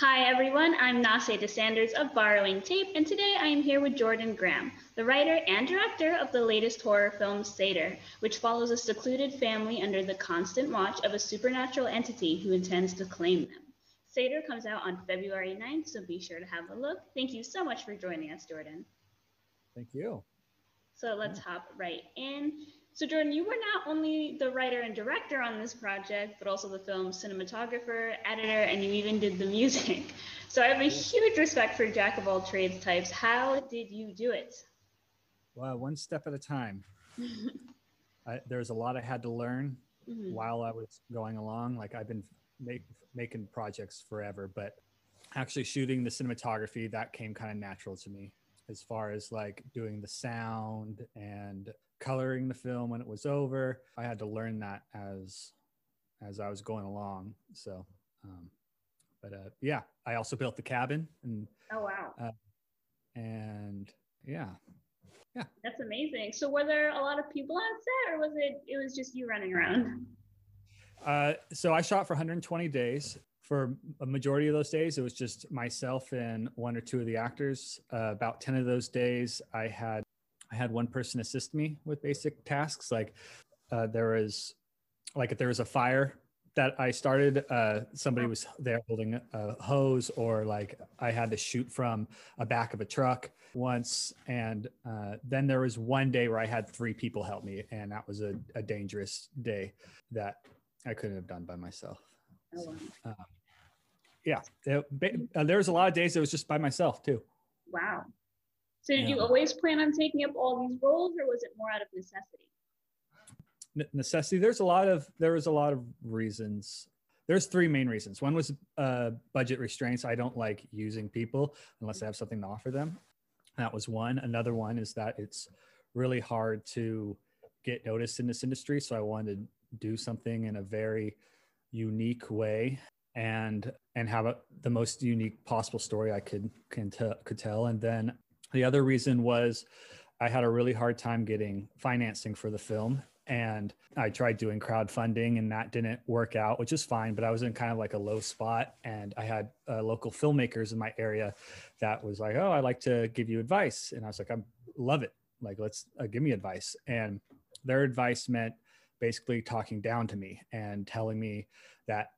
Hi everyone, I'm Nase DeSanders of Borrowing Tape, and today I am here with Jordan Graham, the writer and director of the latest horror film Sator, which follows a secluded family under the constant watch of a supernatural entity who intends to claim them. Sator comes out on February 9th, so be sure to have a look. Thank you so much for joining us, Jordan. Thank you. So let's hop right in. So, Jordan, you were not only the writer and director on this project, but also the film's cinematographer, editor, and you even did the music. So, I have a huge respect for jack of all trades types. How did you do it? Well, one step at a time. I, there's a lot I had to learn mm-hmm. while I was going along. Like, I've been make, making projects forever, but actually shooting the cinematography, that came kind of natural to me as far as like doing the sound and coloring the film when it was over. I had to learn that as as I was going along. So, um, but uh, yeah, I also built the cabin and oh wow, uh, and yeah, yeah, that's amazing. So, were there a lot of people on set, or was it it was just you running around? Uh, so I shot for 120 days. For a majority of those days, it was just myself and one or two of the actors. Uh, about 10 of those days, I had had one person assist me with basic tasks. Like uh, there was, like if there was a fire that I started, uh, somebody was there holding a hose, or like I had to shoot from a back of a truck once. And uh, then there was one day where I had three people help me, and that was a, a dangerous day that I couldn't have done by myself. Oh, wow. Um, yeah, there, uh, there was a lot of days it was just by myself too. Wow. So did yeah. you always plan on taking up all these roles, or was it more out of necessity? necessity. There's a lot of there was a lot of reasons. There's three main reasons. One was uh, budget restraints. I don't like using people unless I have something to offer them. That was one. Another one is that it's really hard to get noticed in this industry. So I wanted to do something in a very unique way and and have a, the most unique possible story I could can t- could tell. And then the other reason was I had a really hard time getting financing for the film. And I tried doing crowdfunding and that didn't work out, which is fine. But I was in kind of like a low spot. And I had uh, local filmmakers in my area that was like, oh, I'd like to give you advice. And I was like, I love it. Like, let's uh, give me advice. And their advice meant basically talking down to me and telling me that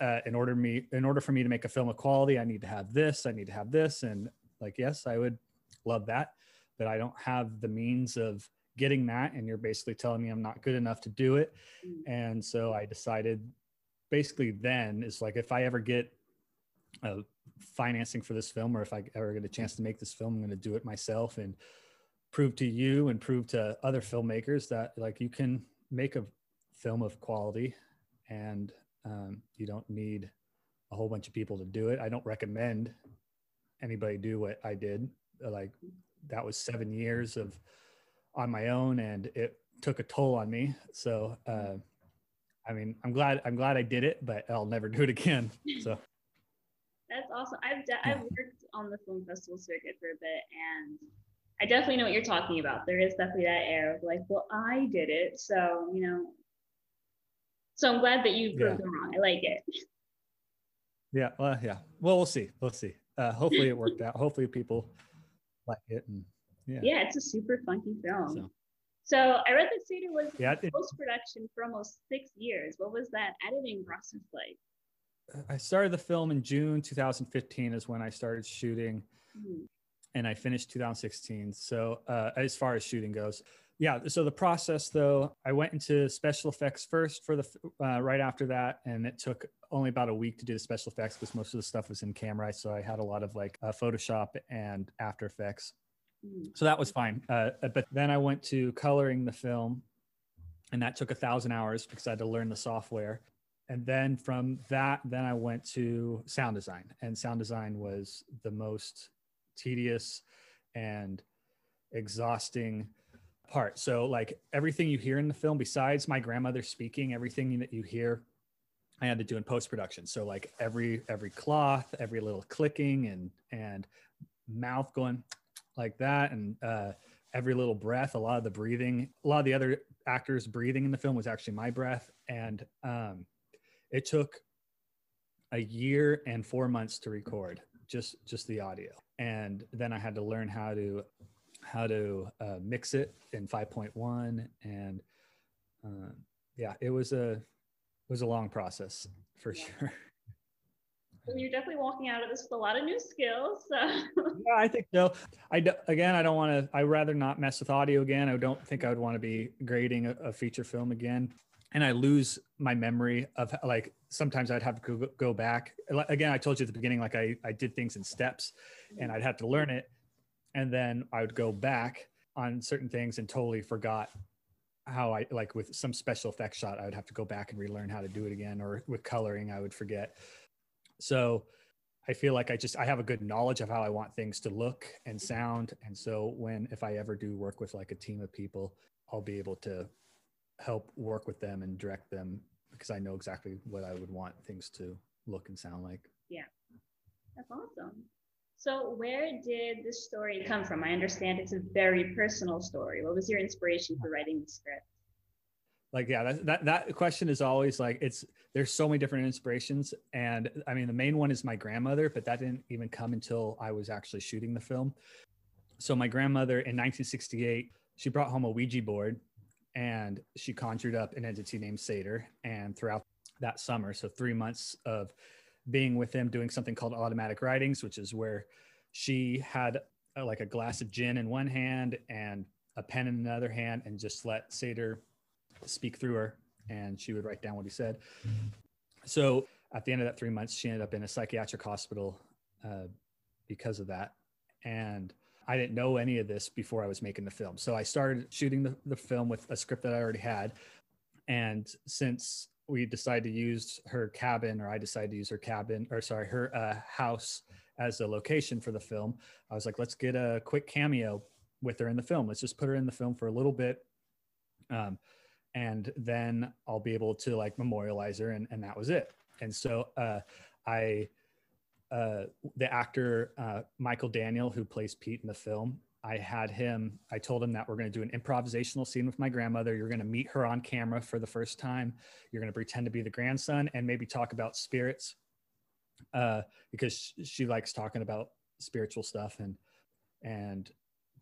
uh, in order me in order for me to make a film of quality, I need to have this, I need to have this, and like yes, I would love that. But I don't have the means of getting that. And you're basically telling me I'm not good enough to do it. Mm. And so I decided basically then is like, if I ever get uh, financing for this film, or if I ever get a chance to make this film, I'm going to do it myself and prove to you and prove to other filmmakers that like you can make a film of quality and um, you don't need a whole bunch of people to do it. I don't recommend anybody do what I did like that was seven years of on my own and it took a toll on me. So uh, i mean i'm glad i'm glad i did it but i'll never do it again. So. That's awesome. I've de- i've worked on the film festival circuit for a bit and i definitely know what you're talking about. There is definitely that air of like well i did it so you know. So i'm glad that you proved yeah. them wrong. I like it. Yeah well yeah. Well we'll see. We'll see. Uh, hopefully it worked out. Hopefully people like it and yeah. Yeah, it's a super funky film. So, so I read that Sator was yeah, post production for almost six years. What was that editing process like? I started the film in June 2015 is when I started shooting, mm-hmm. and I finished 2016. So uh, as far as shooting goes, yeah. So the process, though, I went into special effects first for the uh, right after that, and it took only about a week to do the special effects because most of the stuff was in camera. So I had a lot of like uh, Photoshop and After Effects. Mm. So that was fine. Uh, but then I went to coloring the film, and that took a thousand hours because I had to learn the software. And then from that, then I went to sound design, and sound design was the most tedious and exhausting part. So like everything you hear in the film, besides my grandmother speaking, everything that you hear I had to do in post production. So like every every cloth, every little clicking and and mouth going like that, and uh, every little breath. A lot of the breathing, a lot of the other actors breathing in the film was actually my breath, and um, it took a year and four months to record just just the audio and then i had to learn how to how to uh, mix it in 5.1 and uh, yeah it was a it was a long process for yeah. sure you're definitely walking out of this with a lot of new skills. So. yeah, I think so. I do, again, I don't want to. I rather not mess with audio again. I don't think I would want to be grading a, a, feature film again. And I lose my memory of like sometimes I'd have to go, go back. Again, I told you at the beginning, like I I did things in steps, and I'd have to learn it, and then I would go back on certain things and totally forgot how I like with some special effects shot, I would have to go back and relearn how to do it again, or with coloring, I would forget. So I feel like I just I have a good knowledge of how I want things to look and sound. And so when if I ever do work with like a team of people, I'll be able to help work with them and direct them because I know exactly what I would want things to look and sound like. Yeah. That's awesome. So where did this story come from? I understand it's a very personal story. What was your inspiration for writing the script? like yeah that, that that question is always like it's there's so many different inspirations and i mean the main one is my grandmother but that didn't even come until i was actually shooting the film so my grandmother in 1968 she brought home a ouija board and she conjured up an entity named Sator. And throughout that summer, so three months of being with him, doing something called automatic writings, which is where she had a, like a glass of gin in one hand and a pen in another hand, and just let Sator speak through her and she would write down what he said. So at the end of that three months, she ended up in a psychiatric hospital uh, because of that. And I didn't know any of this before I was making the film. So I started shooting the, the film with a script that I already had. And since we decided to use her cabin, or I decided to use her cabin, or sorry, her uh, house as a location for the film, I was like, let's get a quick cameo with her in the film. Let's just put her in the film for a little bit. Um, and then I'll be able to like memorialize her, and, and that was it. And so uh, I, uh, the actor uh, Michael Daniel, who plays Pete in the film, I had him. I told him that we're going to do an improvisational scene with my grandmother. You're going to meet her on camera for the first time. You're going to pretend to be the grandson and maybe talk about spirits, uh, because she likes talking about spiritual stuff and and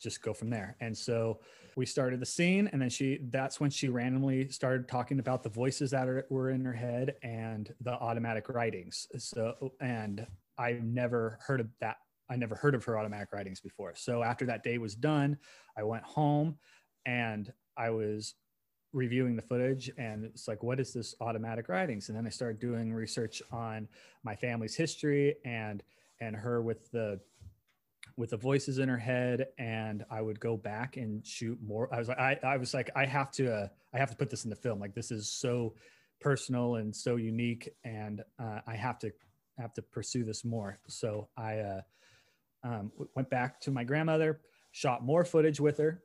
just go from there. And so we started the scene, and then she that's when she randomly started talking about the voices that are, were in her head and the automatic writings. So, and I've never heard of that. I never heard of her automatic writings before. So after that day was done, I went home and I was reviewing the footage and it's like what is this automatic writings? And then i started doing research on my family's history and and her with the with the voices in her head. And i would go back and shoot more. I was like i, I was like i have to uh, i have to put this in the film. Like this is so personal and so unique and uh, i have to have to pursue this more. So i uh, um, went back to my grandmother shot more footage with her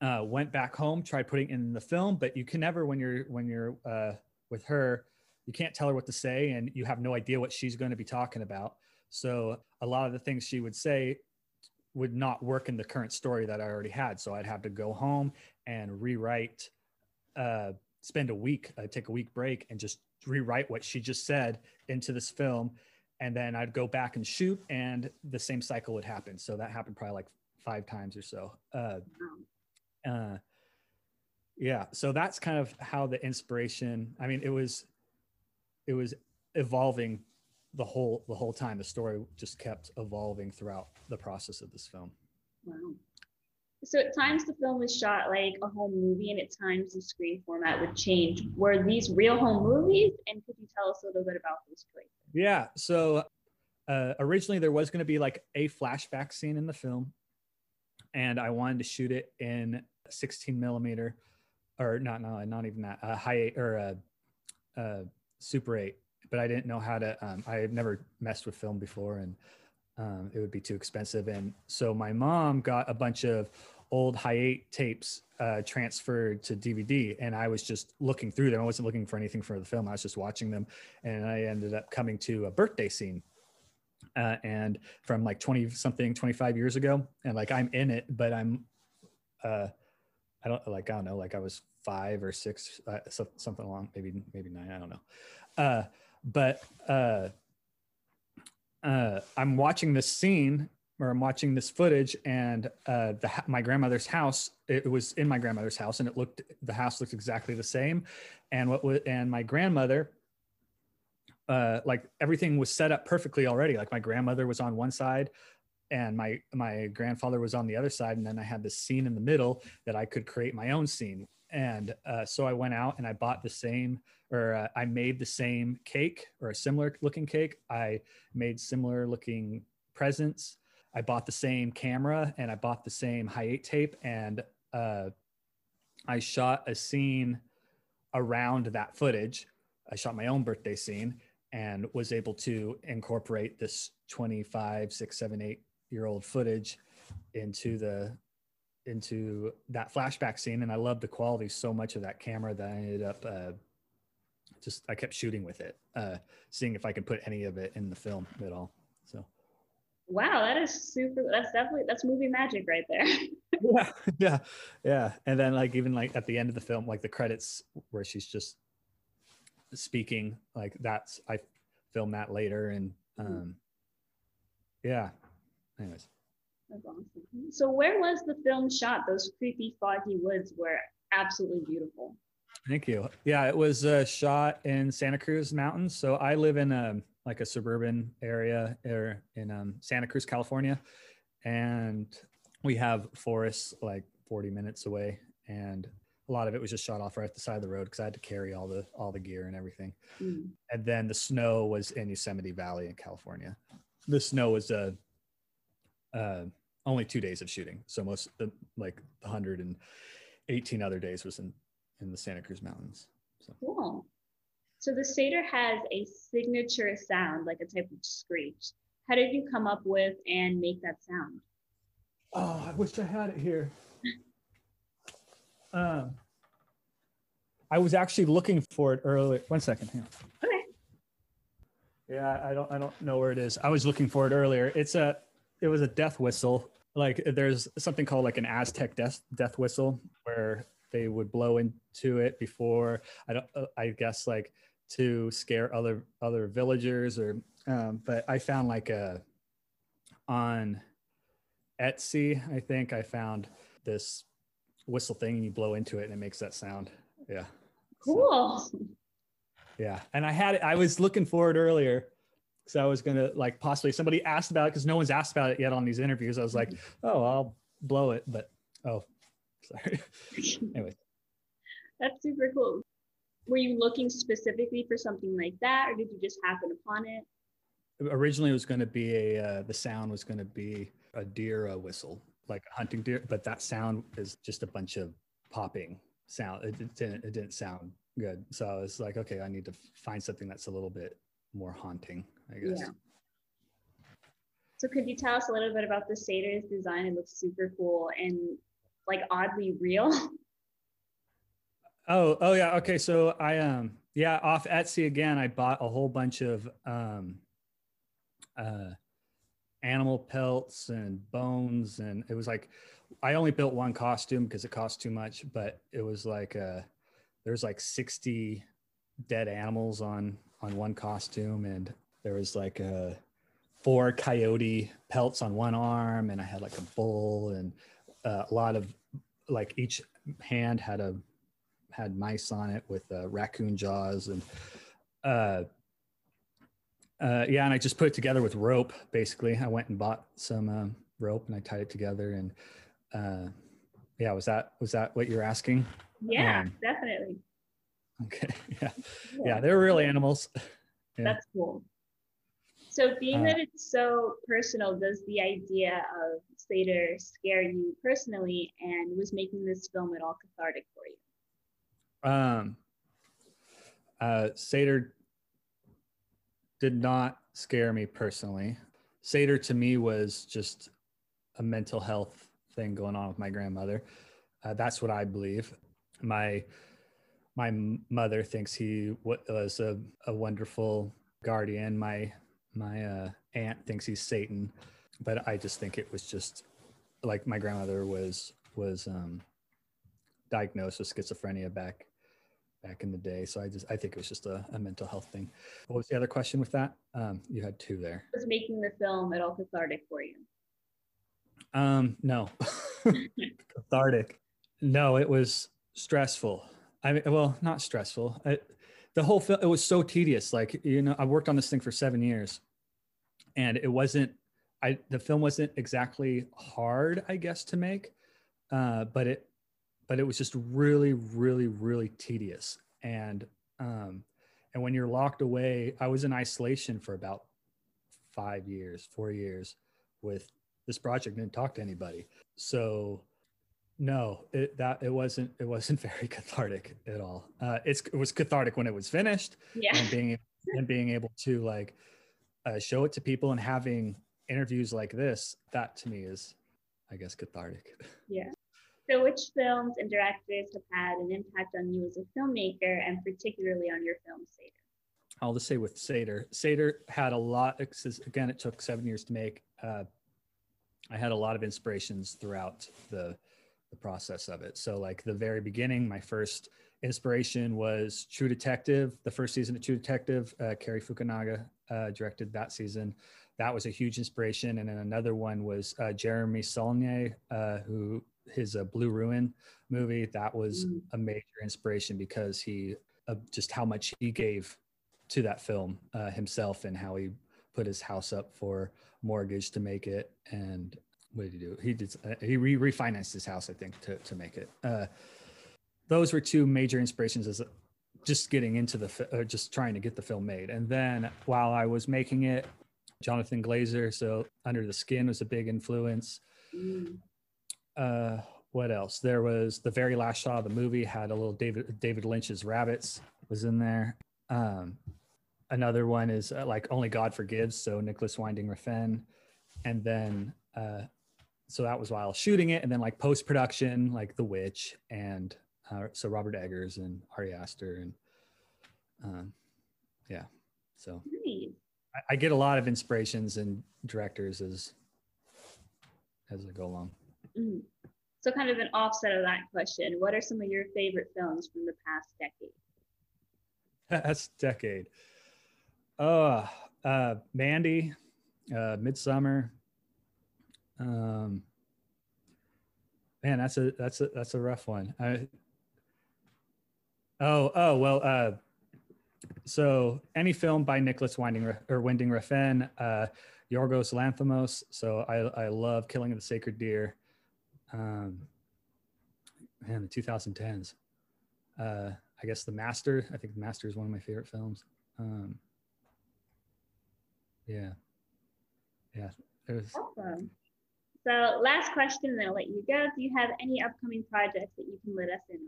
uh, went back home tried putting in the film but you can never when you're when you're uh, with her you can't tell her what to say and you have no idea what she's going to be talking about so a lot of the things she would say would not work in the current story that I already had. So I'd have to go home and rewrite, uh, spend a week, uh, take a week break and just rewrite what she just said into this film. And then I'd go back and shoot and the same cycle would happen. So that happened probably like five times or so. Uh, uh, yeah. So that's kind of how the inspiration, I mean, it was, it was evolving the whole the whole time the story just kept evolving throughout the process of this film wow so at times the film was shot like a home movie and at times the screen format would change were these real home movies and could you tell us a little bit about those choices yeah so uh, originally there was going to be like a flashback scene in the film and i wanted to shoot it in 16 millimeter or not no not even that uh, high eight or uh, super 8 but I didn't know how to. Um, I had never messed with film before, and um, it would be too expensive. And so my mom got a bunch of old high eight tapes uh, transferred to DVD, and I was just looking through them. I wasn't looking for anything for the film. I was just watching them, and I ended up coming to a birthday scene. Uh, and from like 20 something 25 years ago and like i'm in it but i'm uh i don't like i don't know like i was five or six uh, so, something along maybe maybe nine i don't know uh but uh, uh, I'm watching this scene or I'm watching this footage, and uh, the my grandmother's house. It was in my grandmother's house, and it looked the house looked exactly the same. And what was and my grandmother, uh, like everything was set up perfectly already. Like my grandmother was on one side, and my my grandfather was on the other side, and then I had this scene in the middle that I could create my own scene. And uh, so I went out and I bought the same, or uh, I made the same cake or a similar looking cake. I made similar looking presents I bought the same camera and I bought the same hi eight tape and uh, I shot a scene around that footage. I shot my own birthday scene and was able to incorporate this 25, six, seven, eight year old footage into the into that flashback scene. And I love the quality so much of that camera that I ended up uh, just I kept shooting with it, uh, seeing if I could put any of it in the film at all. So wow that is super that's definitely that's movie magic right there yeah yeah yeah and then like even like at the end of the film like the credits where she's just speaking like that's i filmed that later and hmm. um yeah anyways that's awesome so where was the film shot those creepy foggy woods were absolutely beautiful thank you yeah it was uh, shot in santa cruz mountains so i live in a um, like a suburban area or in um, Santa Cruz, California. And we have forests like 40 minutes away. And a lot of it was just shot off right at the side of the road because I had to carry all the all the gear and everything. Mm. And then the snow was in Yosemite Valley in California. The snow was uh, uh, only two days of shooting. So most the like 118 other days was in in the Santa Cruz Mountains. So. Cool. So the Sator has a signature sound, like a type of screech. How did you come up with and make that sound? Oh, I wish I had it here. um, I was actually looking for it earlier. One second here. Okay. Yeah, I don't I don't know where it is. I was looking for it earlier. It's a it was a death whistle. Like there's something called like an Aztec death death whistle where they would blow into it before I don't uh, I guess like to scare other other villagers or um, but I found like a on Etsy, I think I found this whistle thing and you blow into it and it makes that sound. Yeah. Cool. So, yeah. And I had it, I was looking for it earlier. So I was gonna like possibly somebody asked about it because no one's asked about it yet on these interviews. I was like, mm-hmm. oh, I'll blow it, but oh, sorry. anyway. That's super cool were you looking specifically for something like that or did you just happen upon it originally it was going to be a uh, the sound was going to be a deer a whistle like a hunting deer but that sound is just a bunch of popping sound it, it, didn't, it didn't sound good so i was like okay i need to find something that's a little bit more haunting i guess yeah. so could you tell us a little bit about the Sator's design it looks super cool and like oddly real Oh, oh yeah. Okay. So I um yeah, off Etsy again, I bought a whole bunch of um uh animal pelts and bones and it was like I only built one costume because it cost too much, but it was like uh there's like 60 dead animals on on one costume and there was like uh, four coyote pelts on one arm and I had like a bull and uh, a lot of like each hand had a had mice on it with uh, raccoon jaws and uh, uh, yeah, and I just put it together with rope. Basically, I went and bought some um, rope and I tied it together. And uh, yeah, was that was that what you're asking? Yeah, um, definitely. Okay. Yeah. yeah, yeah, they're real animals. Yeah. That's cool. So, being uh, that it's so personal, does the idea of Sator scare you personally? And was making this film at all cathartic for you? Um, uh, Sator did not scare me personally. Sator to me was just a mental health thing going on with my grandmother. Uh, that's what I believe. My my mother thinks he was a, a wonderful guardian. My my uh, aunt thinks he's Satan, but I just think it was just like my grandmother was was um, diagnosed with schizophrenia back back in the day. So I just I think it was just a, a mental health thing. What was the other question with that? Um, you had two there. Was making the film at all cathartic for you? Um, no, cathartic. No, it was stressful. I mean, well, not stressful. I, the whole film it was so tedious. Like you know, I worked on this thing for seven years, and it wasn't. I the film wasn't exactly hard, I guess, to make, uh, but it but it was just really, really, really tedious. And um, and when you're locked away, I was in isolation for about five years, four years with this project. Didn't talk to anybody. So no, it that it wasn't it wasn't very cathartic at all. Uh, it's it was cathartic when it was finished. Yeah. And being and being able to like uh, show it to people and having interviews like this, that to me is, I guess, cathartic. Yeah. So, which films and directors have had an impact on you as a filmmaker and particularly on your film, Sator? I'll just say with Sator, Sator had a lot, again, it took seven years to make. Uh, I had a lot of inspirations throughout the, the process of it. So, like the very beginning, my first inspiration was True Detective, the first season of True Detective. Uh, Cary Fukunaga uh, directed that season. That was a huge inspiration. And then another one was uh, Jeremy Saulnier, uh, who his uh, Blue Ruin movie. That was mm. a major inspiration because he uh, just how much he gave to that film uh, himself and how he put his house up for mortgage to make it. And what did he do? He did uh, he re- refinanced his house, I think, to to make it. Uh, those were two major inspirations as just getting into the uh, just trying to get the film made. And then while I was making it, Jonathan Glazer, so Under the Skin was a big influence. Mm uh, what else? There was the very last shot of the movie had a little David David Lynch's rabbits was in there. Um, another one is uh, like Only God Forgives, so Nicolas Winding Refn, and then uh, so that was while shooting it, and then like post production, like The Witch, and uh, so Robert Eggers and Ari Aster, and um, yeah, so I, I get a lot of inspirations and directors as as I go along. Mm-hmm. So, kind of an offset of that question, what are some of your favorite films from the past decade? Past decade. Oh, uh, Mandy, uh, Midsommar. Um, man, that's a that's a that's a rough one. I, oh, oh well. Uh, so any film by Nicolas Winding or Winding Refn, uh, Yorgos Lanthimos. So I I love Killing of the Sacred Deer um, man, the 2010s. Uh, I guess The Master. I think The Master is one of my favorite films. Um, yeah, yeah. Was... Awesome. So, last question, and I'll let you go. Do you have any upcoming projects that you can let us in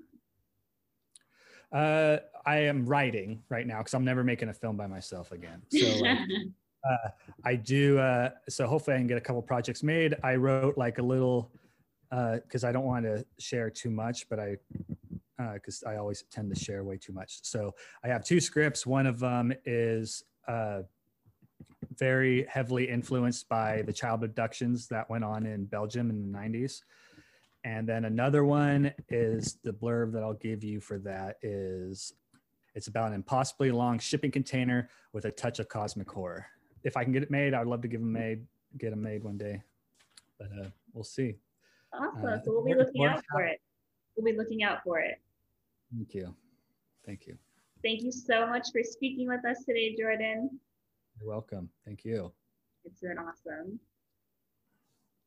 on? Uh, I am writing right now because I'm never making a film by myself again. So. uh, I do. Uh, so hopefully I can get a couple projects made. I wrote like a little because uh, I don't want to share too much, but I because uh, I always tend to share way too much. So I have two scripts. One of them is uh, very heavily influenced by the child abductions that went on in Belgium in the 90s. And then another one is the blurb that I'll give you for that is it's about an impossibly long shipping container with a touch of cosmic horror. If I can get it made, I'd love to give them made, get them made one day, but uh, we'll see. Awesome. Uh, so we'll be looking out for it. We'll be looking out for it. Thank you. Thank you. Thank you so much for speaking with us today, Jordan. You're welcome. Thank you. It's been awesome.